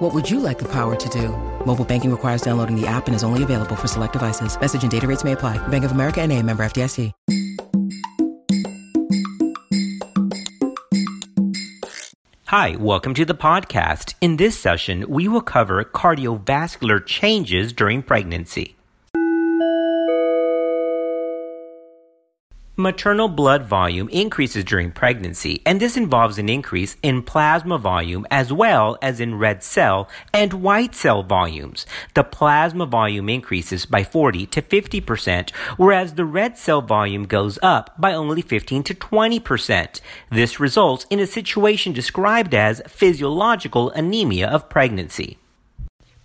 What would you like the power to do? Mobile banking requires downloading the app and is only available for select devices. Message and data rates may apply. Bank of America and a member FDIC. Hi, welcome to the podcast. In this session, we will cover cardiovascular changes during pregnancy. Maternal blood volume increases during pregnancy, and this involves an increase in plasma volume as well as in red cell and white cell volumes. The plasma volume increases by 40 to 50%, whereas the red cell volume goes up by only 15 to 20%. This results in a situation described as physiological anemia of pregnancy.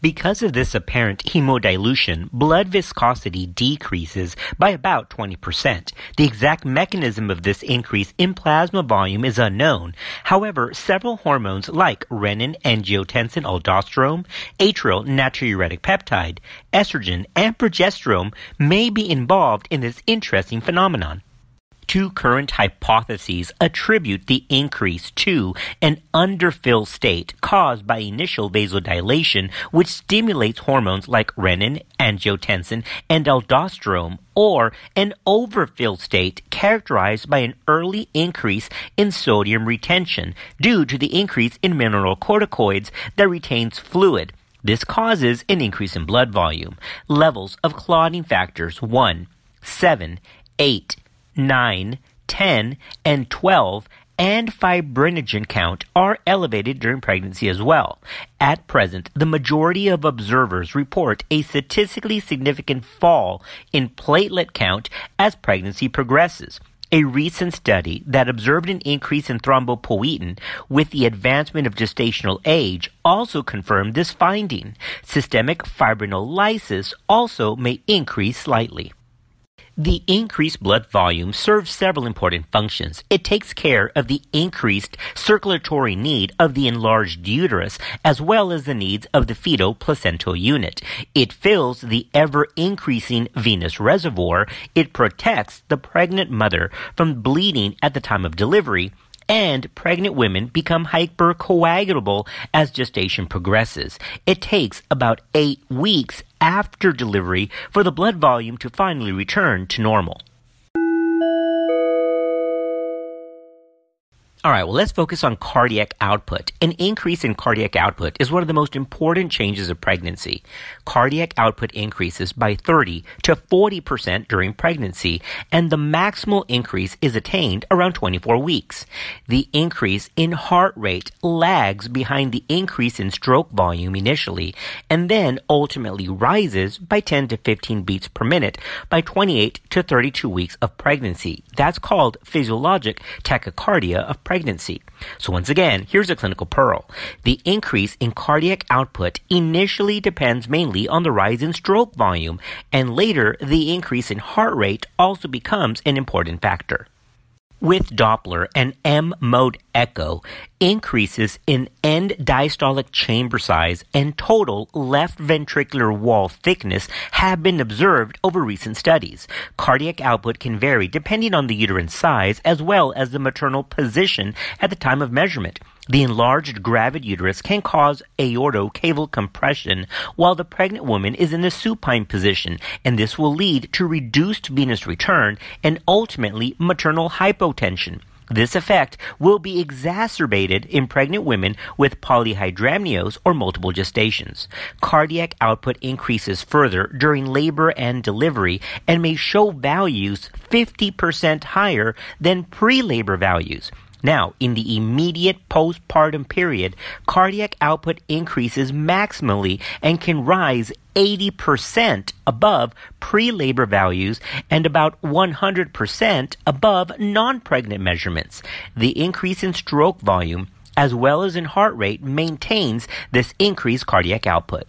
Because of this apparent hemodilution, blood viscosity decreases by about 20%. The exact mechanism of this increase in plasma volume is unknown. However, several hormones like renin, angiotensin, aldosterone, atrial natriuretic peptide, estrogen, and progesterone may be involved in this interesting phenomenon. Two current hypotheses attribute the increase to an underfill state caused by initial vasodilation, which stimulates hormones like renin, angiotensin, and aldosterone, or an overfill state characterized by an early increase in sodium retention due to the increase in mineralocorticoids that retains fluid. This causes an increase in blood volume. Levels of clotting factors 1, 7, 8, 9, 10, and 12 and fibrinogen count are elevated during pregnancy as well. At present, the majority of observers report a statistically significant fall in platelet count as pregnancy progresses. A recent study that observed an increase in thrombopoietin with the advancement of gestational age also confirmed this finding. Systemic fibrinolysis also may increase slightly. The increased blood volume serves several important functions. It takes care of the increased circulatory need of the enlarged uterus as well as the needs of the fetal placental unit. It fills the ever increasing venous reservoir. It protects the pregnant mother from bleeding at the time of delivery and pregnant women become hypercoagulable as gestation progresses. It takes about eight weeks after delivery for the blood volume to finally return to normal. All right, well, let's focus on cardiac output. An increase in cardiac output is one of the most important changes of pregnancy. Cardiac output increases by 30 to 40% during pregnancy, and the maximal increase is attained around 24 weeks. The increase in heart rate lags behind the increase in stroke volume initially, and then ultimately rises by 10 to 15 beats per minute by 28 to 32 weeks of pregnancy. That's called physiologic tachycardia of pregnancy pregnancy. So once again, here's a clinical pearl. The increase in cardiac output initially depends mainly on the rise in stroke volume, and later the increase in heart rate also becomes an important factor with Doppler and M mode echo, increases in end diastolic chamber size and total left ventricular wall thickness have been observed over recent studies. Cardiac output can vary depending on the uterine size as well as the maternal position at the time of measurement. The enlarged gravid uterus can cause aortocaval compression while the pregnant woman is in the supine position, and this will lead to reduced venous return and ultimately maternal hypotension. This effect will be exacerbated in pregnant women with polyhydramnios or multiple gestations. Cardiac output increases further during labor and delivery and may show values 50% higher than pre-labor values. Now, in the immediate postpartum period, cardiac output increases maximally and can rise 80% above pre-labor values and about 100% above non-pregnant measurements. The increase in stroke volume as well as in heart rate maintains this increased cardiac output.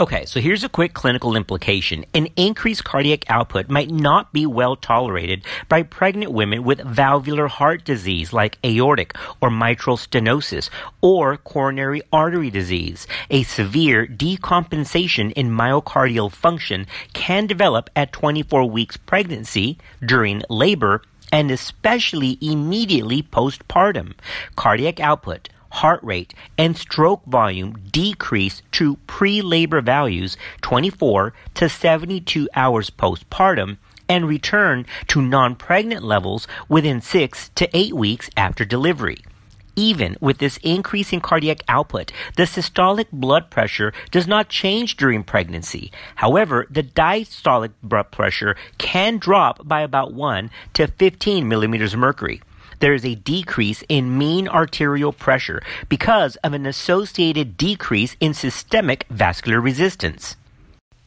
Okay, so here's a quick clinical implication. An increased cardiac output might not be well tolerated by pregnant women with valvular heart disease like aortic or mitral stenosis or coronary artery disease. A severe decompensation in myocardial function can develop at 24 weeks pregnancy, during labor, and especially immediately postpartum. Cardiac output heart rate, and stroke volume decrease to pre labor values 24 to 72 hours postpartum and return to non pregnant levels within 6 to 8 weeks after delivery. Even with this increase in cardiac output, the systolic blood pressure does not change during pregnancy. However, the diastolic blood pressure can drop by about 1 to 15 millimeters of mercury there is a decrease in mean arterial pressure because of an associated decrease in systemic vascular resistance.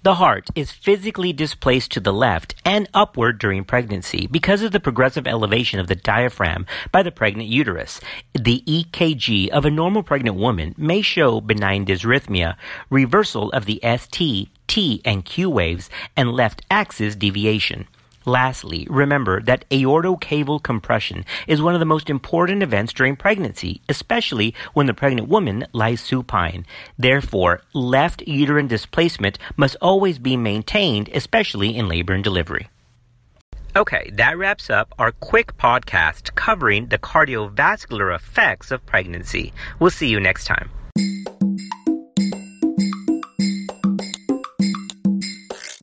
The heart is physically displaced to the left and upward during pregnancy because of the progressive elevation of the diaphragm by the pregnant uterus. The EKG of a normal pregnant woman may show benign dysrhythmia, reversal of the ST, T, and Q waves, and left axis deviation. Lastly, remember that aortocaval compression is one of the most important events during pregnancy, especially when the pregnant woman lies supine. Therefore, left uterine displacement must always be maintained, especially in labor and delivery. Okay, that wraps up our quick podcast covering the cardiovascular effects of pregnancy. We'll see you next time.